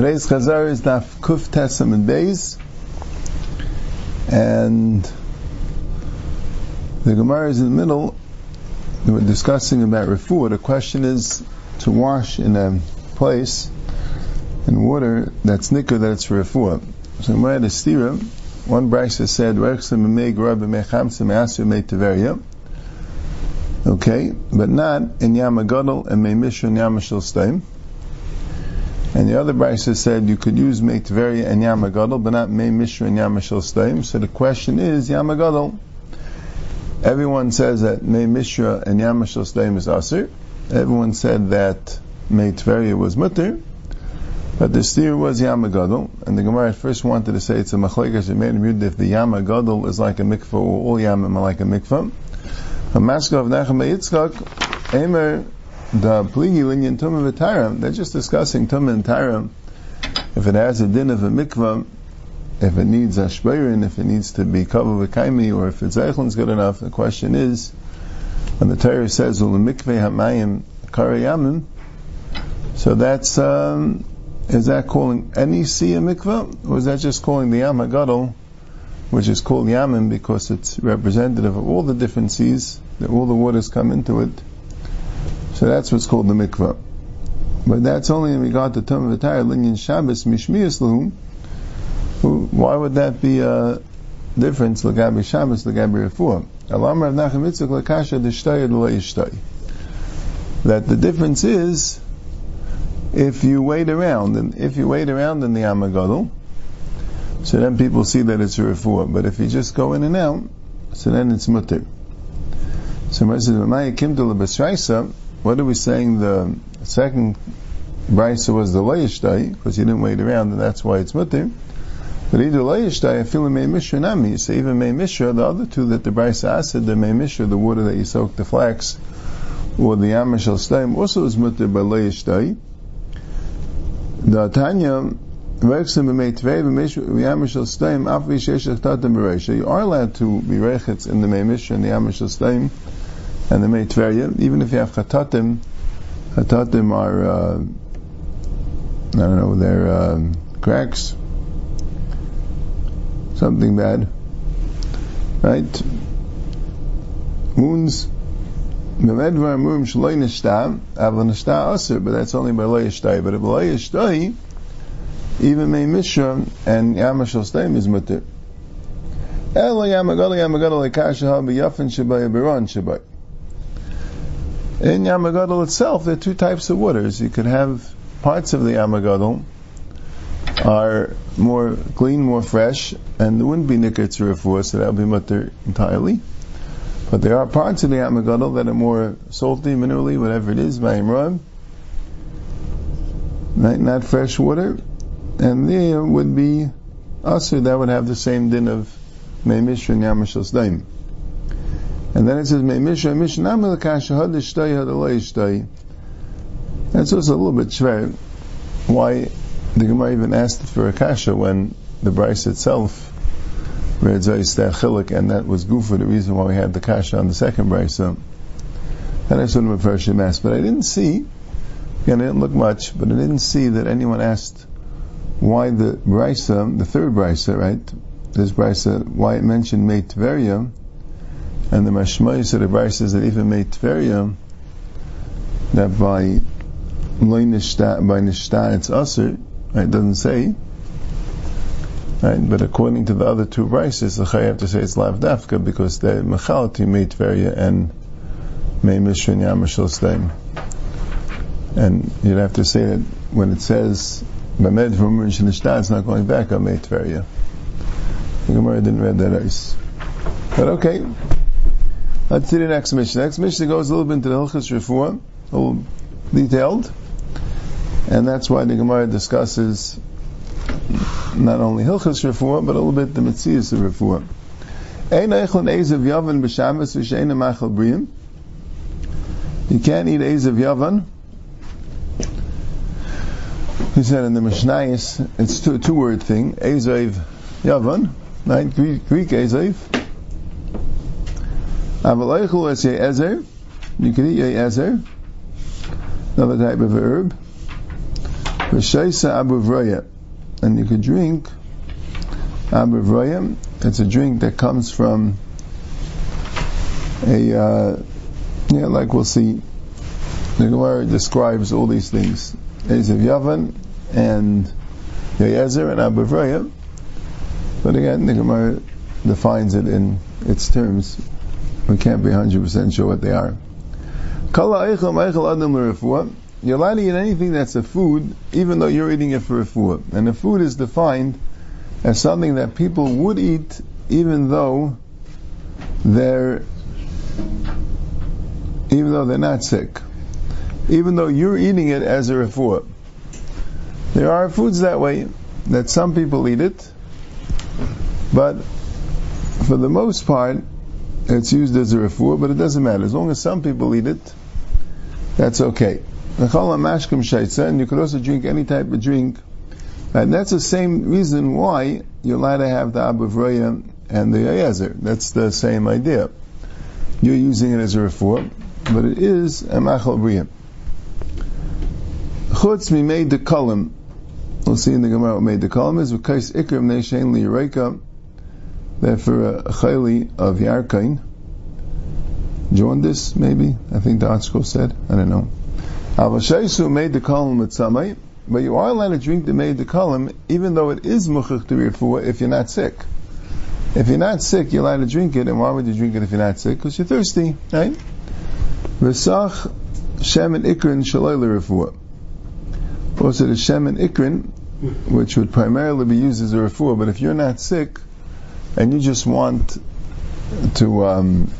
Today's Chazar is Daf Kuf Tesam and Beis, and the Gemara is in the middle. We're discussing about refuah. The question is to wash in a place in water that's nicker that it's for refuah. So Gemara had stira. One brisa said, Okay, but not in Yamagadol and Meimish and Yamashal Steim. And the other brisa said you could use Meitveria and Yamagadol, but not Mei Mishra and Yamashal Steim. So the question is Yamagadol. Everyone says that Mei Mishra and Yamashal Steim is Asir. Everyone said that Meitveria was Mutter. But the steer was Yamagadol, and the Gemara first wanted to say it's a machlekes made if the Yamagadol is like a mikvah or all Yamim are like a mikvah. A masker of Yitzchak, Emer the pligi linyan tumah v'tayram, they're just discussing tumah and tayram. If it has a din of a mikvah, if it needs a shbeirin, if it needs to be covered with kaimi, or if its eichlon's good enough, the question is, when the Torah says, ul mikveh hamayim karayamim, so that's, um, is that calling any sea a mikvah, or is that just calling the yam hagadol, which is called yamim because it's representative of all the different seas, that all the waters come into it, so that's what's called the mikvah. But that's only in regard to Tum V'Tayr, Linyan Shabbos, Mishmiyas Lahum. Why would that be a difference, Lagabi Shabbos, Lagabi Refuah? Alam Rav Nachem Yitzchak Lakasha D'Shtay D'Lo That the difference is, if you wait around, and if you wait around in the Amagadol, so then people see that it's a refuah. But if you just go in and out, so then it's mutter. So Moses says, Kim to what are we saying? The second brisa was the layishtay because he didn't wait around, and that's why it's mutter. But either layishtay, I feel may mishra nami. So even may mishra, the other two that the brisa acid, the may mishra, the water that you soak the flax, or the yamashal steim, also is mutter by layishtay. The Tanya, you are allowed to be rechitz in the Meimish and the Yamish Steim, and the Mei Tverya, even if you have Chatatim, Chatatim are, uh, I don't know, they're uh, cracks, something bad, right? Wounds, Memedvar Murim Shaloi Nishta, Avla Nishta Aser, but that's only by Lo. But if Lo even Mei Mishra and Yamashal Steim is Mutter. Elo. In Yamagadol itself, there are two types of waters. You could have parts of the Yamagadol are more clean, more fresh, and there wouldn't be nikkur tzurifur, so that would be mutter entirely. But there are parts of the Yamagadol that are more salty, minerally, whatever it is, vayimram, right? Not fresh water, and there would be also that would have the same din of meimish and yamashal daim. And then it says, Me'misha mishnam l'kasha hadishtay hadalayishtay. That's also a little bit shver. Why the Gemara even asked for a kasha when the Brisa itself read Zayistah Chilik, and that was for the reason why we had the kasha on the second Brisa. And I sort of first asked, but I didn't see, again, I didn't look much, but I didn't see that anyone asked why the Brisa, the third Brisa, right? This Brisa, why it mentioned Meit Tveria, and the Mashmai of the Brisa says that even made Tveria, that by by Nishta it's Aser, right? It doesn't say, right? But according to the other two Brisas, the have to say it's Lav Dafka because the Mechalati made Tveria and May Mishra and Yamashal. And you'd have to say that when it says Bamed from Nishta, it's not going back on May Tveria. The Gemara didn't read that ice. But okay. Let's see the next Mishnah. Next Mishnah goes a little bit into the Hilchas Refuah, a little detailed, and that's why the Gemara discusses not only Hilchas Refuah, but a little bit the Metzias of Refuah. Ein eichlon ezav yavan b'shabbos v'sheina machal briyim. You can't eat ezav yavan. He said in the Mishnayis, it's two, two word thing, ezav yavan, right? Greek, Greek. Avalaychul is ezer. You can eat ezer. Another type of herb. V'shaisa abu And you could drink abu It's a drink that comes from a, uh, yeah, like we'll see. The Gemara describes all these things. Ezev Yavan and Yezer and Abu But again, the Gemara defines it in its terms. We can't be 100% sure what they are. You're allowed to eat anything that's a food, even though you're eating it for a food. And a food is defined as something that people would eat even though they're even though they're not sick. Even though you're eating it as a refuah. There are foods that way, that some people eat it, but for the most part, it's used as a refuah, but it doesn't matter. As long as some people eat it, that's okay. And you could also drink any type of drink. And that's the same reason why you're allowed to have the Abu and the Yazer. That's the same idea. You're using it as a refuah, but it is a machal briyah. Chutz made the column. We'll see in the Gemara what made the column is because ikrim neishen li that for a chayli of yarkain. Jaundice, maybe? I think the article said. I don't know. Avashaisu made the column with samay, but you are allowed to drink the made the column even though it is muchach to if you're not sick. If you're not sick, you're allowed to drink it, and why would you drink it if you're not sick? Because you're thirsty, right? V'sach shem and ikrin shaloi refuah. Also, the shem and ikrin, which would primarily be used as a refuah, but if you're not sick and you just want to um,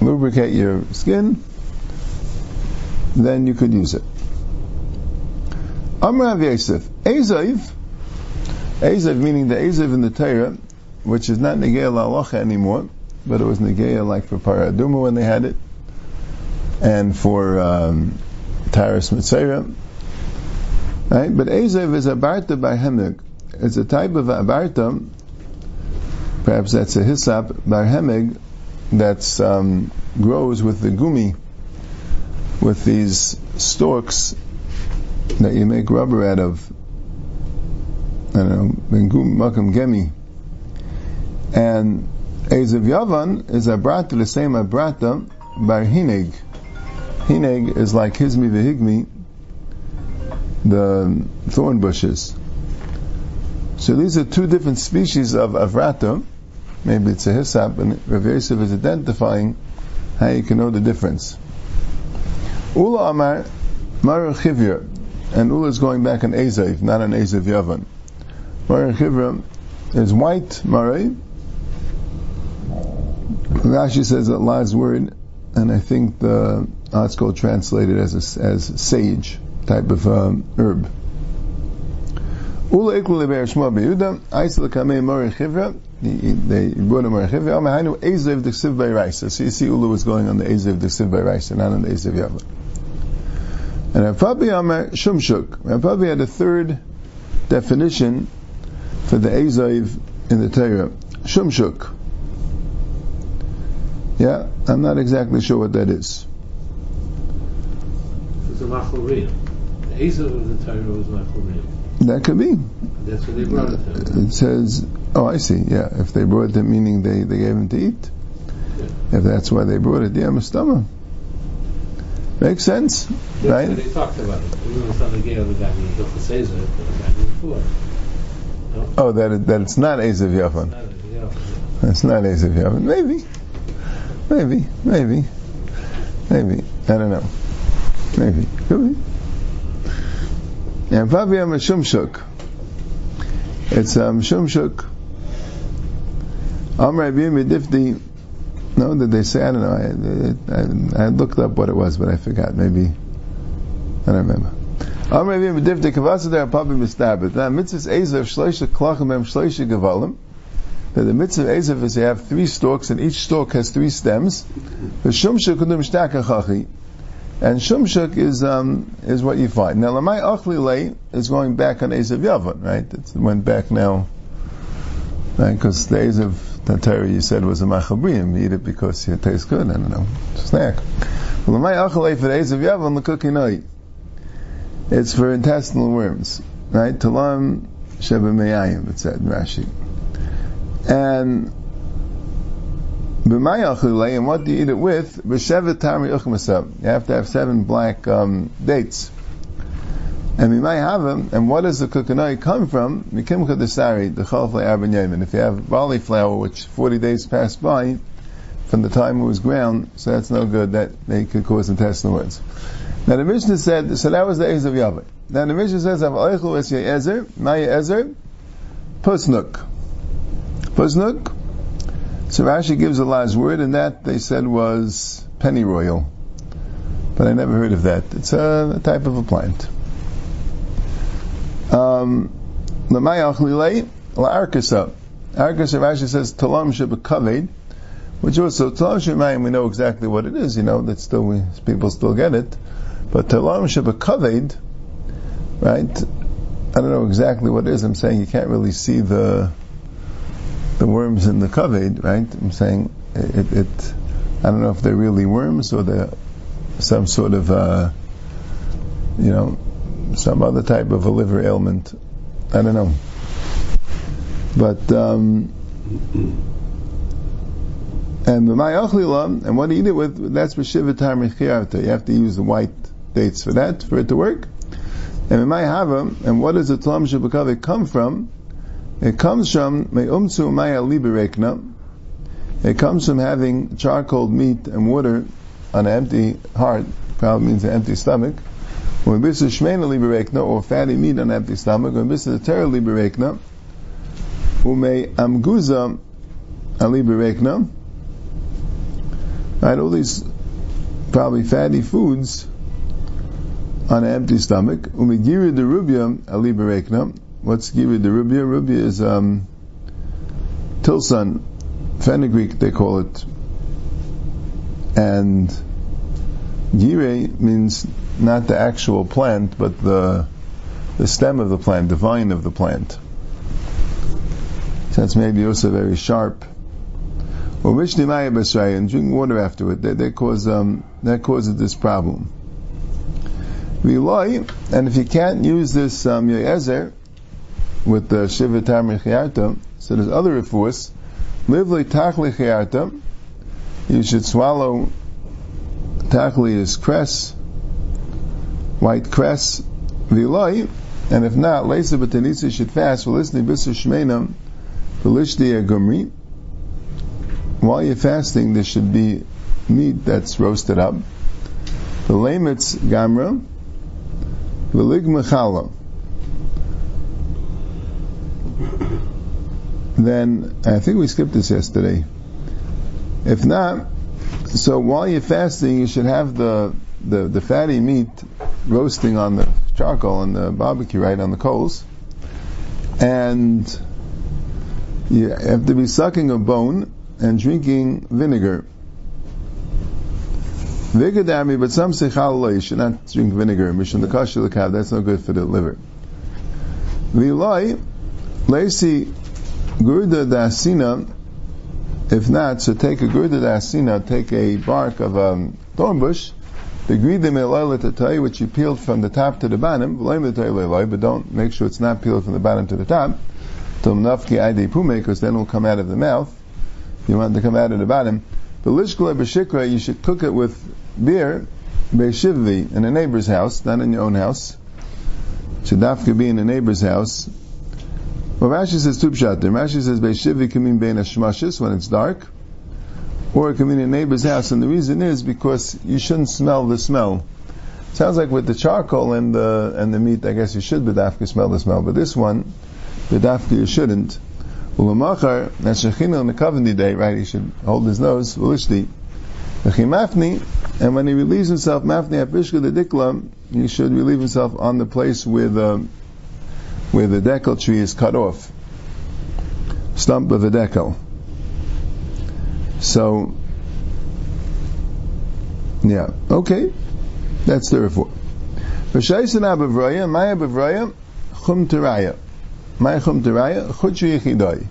lubricate your skin, then you could use it. Amrav Yosef, Ezav, meaning the Ezav in the Torah, which is not Negeya La'alacha anymore, but it was Negeya like for Paraduma when they had it, and for um, Taras Mitzera. Right? But Ezav is a Barta by Hemig. It's a type of Abarta, perhaps that's a Hisap by Hemig, that um, grows with the gumi, with these stalks that you make rubber out of. I don't know, Makam Gemi. And Ezev Yavan is a brata, the same abrata, bar Hineg. Hineg is like Hizmi v'Higmi, the thorn bushes. So these are two different species of avrata. Maybe it's a hisap, and Rav Yosef is identifying how you can know the difference. Ula Amar Chivya, and Ula is going back on Ezev, not on Ezev Yavan. Chivya is white Mara, Rashi says that last word, and I think the article translated as a, as sage type of um, herb. Ula iklu leber shma beyuda, aisel kamei chivra, they brought him mori chivra, amahainu ezev by Raisa. So you see Ula was going on the ezev d'ksiv by Raisa, not on the ezev yavla. And Rafabi Amar Shumshuk. Rafabi had a third definition for the ezev in the Torah. Shumshuk. Yeah, I'm not exactly sure what that is. It's a machorim. The Esav of the Torah was machorim. That could be. That's what they brought it to. It says, oh, I see. Yeah, if they brought it, meaning they, they gave him to eat. Yeah. If that's why they brought it, yeah, mustama. Makes sense, That's right? They talked about it. We were telling the other guy the Cheseza, the guy before. Oh, that it, that it's not Esav Yafan. It's not Esav Yafan. Maybe. Maybe, maybe, maybe. I don't know. Maybe. Could be. And Pavia Meshumshuk. It's uh, a Shumshuk. Amr Abim Difti. No, did they say? I don't know. I, I, I, looked up what it was, but I forgot. Maybe. I don't remember. Amr Abim Difti Kavasa Der Papi Mistabit. Now, mitzvahs Ezav Shloisha Klachim Em Shloisha Gevalim that the mitzvah Ezev is you have three stalks and each stalk has three stems. The shumshuk and shumshuk is um, is what you find. Now lamai achli lay is going back on Ezev Yavan, right? It went back now, right? Because the Ezev Tatari you said was a machabriyim. You eat it because it tastes good. I don't know, snack. Lamai achli for the the cooking night. It's for intestinal worms, right? Talam sheba meyayim, it said Rashi. And and what do you eat it with? You have to have seven black um, dates. And we might have them, and what does the kukanoi come from? Desari, the. If you have barley flour, which 40 days pass by, from the time it was ground, so that's no good, that they could cause intestinal worms. Now the Mishnah said, so that was the Ezer of Yavan. Now the Mishnah says, Pusnuk. Pusnuk. So Rashi gives a last word, and that they said was pennyroyal. But I never heard of that. It's a, a type of a plant. Um, L'mayach lilei, la'arkasa. Arkasa, Rashi says, talam shebekaved, which also, talam shemayim, we know exactly what it is, you know, that still, we, people still get it. But talam shebekaved, right? I don't know exactly what it is. I'm saying you can't really see the the worms in the kaved, right? I'm saying it, it, I don't know if they're really worms or they're some sort of, uh, you know, some other type of a liver ailment. I don't know. But, um, and the mayachlila, and what you eat it with? That's for shivatar You have to use the white dates for that, for it to work. And have them. and what does the tlam shabakav come from? It comes from me'umtzu maya liberekna. It comes from having charcoal meat and water on an empty heart, probably means an empty stomach. When this is shmena or fatty meat on an empty stomach, when this is a terra liberekna, ume amguza aliberekna, right, all these probably fatty foods on an empty stomach. Umegiri derubia aliberekna, What's Givi the Rubia? Rubia is um, Tiltan, fenugreek they call it. And Gire means not the actual plant, but the the stem of the plant, the vine of the plant. So that's maybe also very sharp. Or Mishnimaya and drink water after it. That, that um, that causes this problem. We lie, and if you can't use this um, Yezer, with the Shiva Tamri Chiyarta. So there's other refuahs. Livli Tachli Chiyarta. You should swallow Tachli is cress, white cress, viloi, and if not, Leisa Batanisa should fast, Velisni Bisa Shmenam, Velishti Gumri. While you're fasting, there should be meat that's roasted up. The Lamitz Gamra, Velig Mechala. Then I think we skipped this yesterday. If not, so while you're fasting, you should have the, the, the fatty meat roasting on the charcoal and the barbecue, right, on the coals. And you have to be sucking a bone and drinking vinegar. Vigadami, but some say chalala, you should not drink vinegar. Mission the kasha that's no good for the liver. Vilai, lacy Gurda dasina, if not, so take a Gurda dasina, take a bark of a thorn bush, which you peeled from the top to the bottom, but don't make sure it's not peeled from the bottom to the top, because then it will come out of the mouth. You want it to come out of the bottom. The lishkula b'shikra, you should cook it with beer, be'shivvi, in a neighbor's house, not in your own house. Should dafka be in a neighbor's house. Well, Rashi says two pshatim. Rashi says Beishivi can mean Bein Hashmashis when it's dark, or it can mean a neighbor's house, and the reason is because you shouldn't smell the smell. Sounds like with the charcoal and the and the meat, I guess you should bedafka smell the smell, but this one, bedafka you shouldn't. Ulamachar, that's Shechina on the Covenant day, right? He should hold his nose, ulishti. Mafni, and when he relieves himself, Mafni Apishka the Dikla, he should relieve himself on the place where the um, where the dikla tree is cut off. Stump of the dikla. So, yeah, okay, that's the report. V'shaysin abavraya, maya bavraya, chum teraya. Maya chum teraya, chudju yichidai.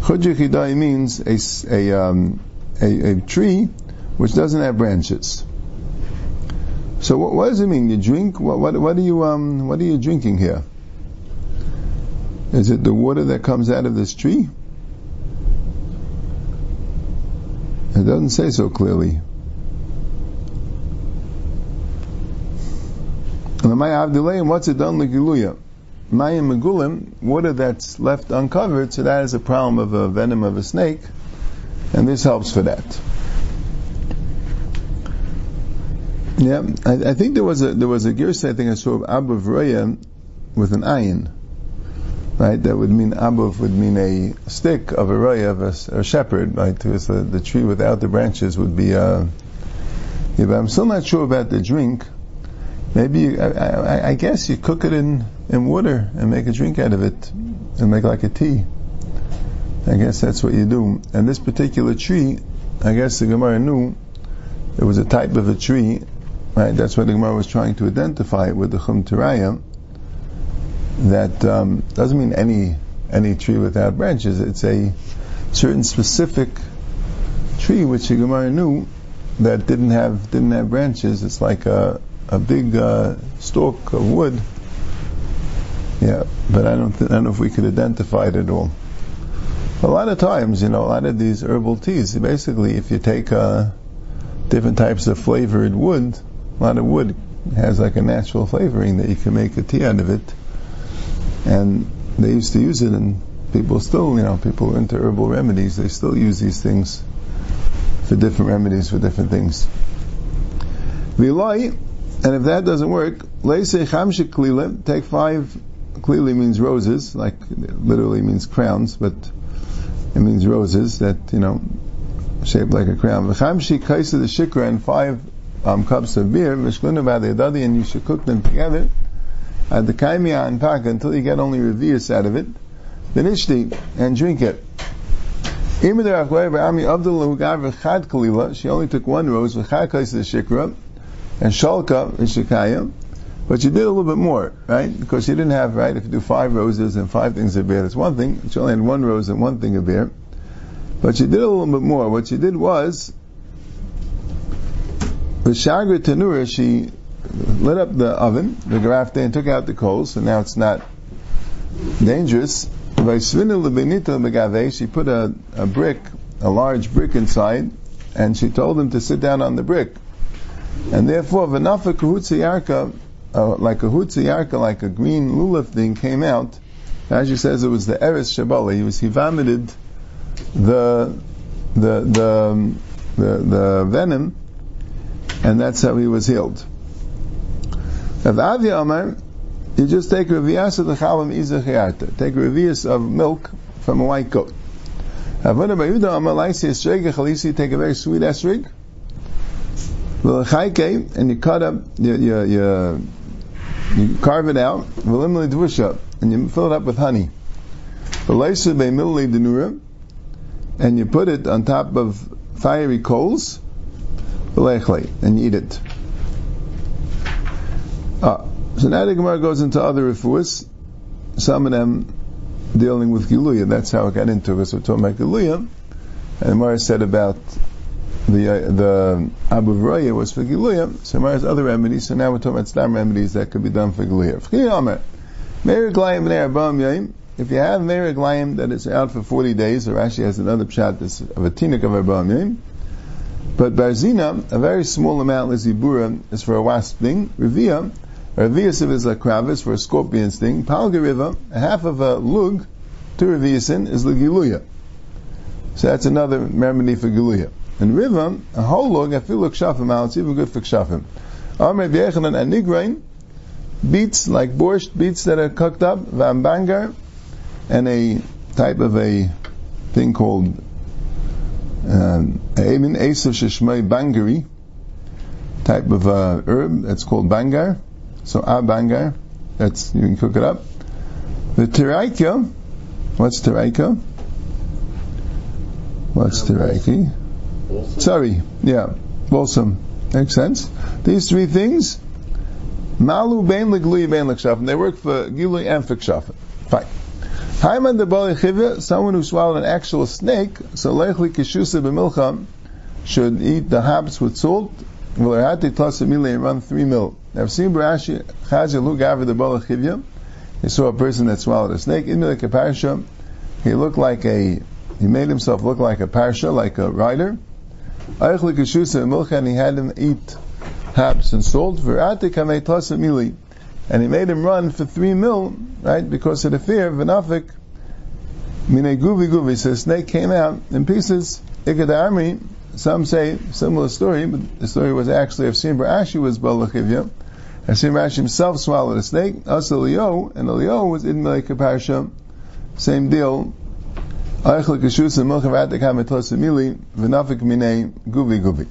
Chudju yichidai means a, a, um, a, a tree which doesn't have branches. So what, what does it mean? You drink? What, what, what are you um, what are you drinking here? Is it the water that comes out of this tree? It doesn't say so clearly. And what's it done legiluya? Mayim megulim, water that's left uncovered, so that is a problem of a venom of a snake, and this helps for that. Yeah, I, I think there was a there was a girsa I think I saw of Abu with an ayin, right? That would mean Abu would mean a stick of a roya of a, a shepherd, right? Because the, the tree without the branches would be. Uh, yeah, but I'm still not sure about the drink. Maybe you, I, I, I guess you cook it in in water and make a drink out of it and make like a tea. I guess that's what you do. And this particular tree, I guess the Gemara knew it was a type of a tree Right? That's what the Gemara was trying to identify with the Chum Tiraya. That um, doesn't mean any any tree without branches. It's a certain specific tree which the Gemara knew that didn't have didn't have branches. It's like a a big uh, stalk of wood. Yeah, but I don't th- I don't know if we could identify it at all. A lot of times, you know, a lot of these herbal teas, basically, if you take uh, different types of flavored wood, a lot of wood has like a natural flavoring that you can make a tea out of it. And they used to use it, and people still, you know, people into herbal remedies, they still use these things for different remedies for different things. Vilai, and if that doesn't work, take five, clearly means roses, like literally means crowns, but it means roses that, you know, shaped like a crown. V'chamshik kaisa the shikra, and five um, cups of beer, v'shklinu b'adei and you should cook them together. At the kaimiya and pak until you get only revius out of it. Then ishti and drink it. She only took one rose, v'chad kais the shikra, and shalka v'shikaya, but she did a little bit more, right? Because she didn't have, right, if you do five roses and five things of beer, that's one thing. She only had one rose and one thing of beer. But she did a little bit more. What she did was, the Shagra Tanura, she lit up the oven, the garafte, and took out the coals, so now it's not dangerous. She put a, a brick, a large brick inside, and she told him to sit down on the brick. And therefore, uh, like a Hutsa like a green lulav thing, came out. As she says, it was the Eris Shabala. He was, he vomited the, the, the, the, the venom and that's how he was healed. If Avi Amar, you just take revias of the chalam izachiyarta. Take revias of milk from a white goat. Avada Bayuda Amar laisi esreg chalisi, take a very sweet esreg. And you cut up, you, you, you, you carve it out, and you fill it up with honey. And you put it on top of fiery coals, and eat it. Ah, so now the Gemara goes into other refuahs, some of them dealing with Giluya, that's how it got into. So we're talking about Giluya, and Gemara said about the uh, the Abu Vraya was for Giluya, so Gemara has other remedies, so now we're talking about Stam remedies that could be done for Giluya. If you have Meir that is out for 40 days, or actually has another shot of a tinik of Arbam Yom, but Barzina, a very small amount, Lizibura, is for a wasp. Revia, a Reviasim is a kravis for a scorpion sting. Palgariva, half of a lug, to Reviasin, is Ligiluya. So that's another remedy for Giluya. And Riva, a whole lug, I feel like Shafim out, it's even good for Kshafim. Amr Vyechanan and Nigrain, beets like borscht, beets that are cooked up, Vambangar, and a type of a thing called um, Emin Esav Sheshmei Bangari, type of uh, herb that's called bangar. So a bangar, that's you can cook it up. The tiraika, what's tiraika? What's tiraiki? Sorry, yeah, balsam. Makes sense. These three things, malu bein legluyi bein lekshafim. They work for gilui and for kshafim. Fine. Haiman the Bali someone who swallowed an actual snake, so Leichli Kishusa B'milcham should eat the habs with salt V'lerati tlasimile and run three mil. I've seen Barashi Chazia look Gaver the Balachivya. He saw a person that swallowed a snake. In like a parsha, he looked like a, he made himself look like a parsha, like a rider. Eichlik Yeshusa Milcha, and he had him eat hops and salt. V'rati kamei tlasimile. And he made him run for three mil, right, because of the fear of V'nafik. Mine guvi guvi. So the snake came out in pieces. Ikad army. Some say similar story, but the story was actually of Simba Ashi was Balachivya. And Simba Ashi himself swallowed a snake. Also Leo, and Leo was in Parsha. Same deal. Eichel Keshus and Milchav Atikam Etosamili, V'nafik Mine Guvi Guvi.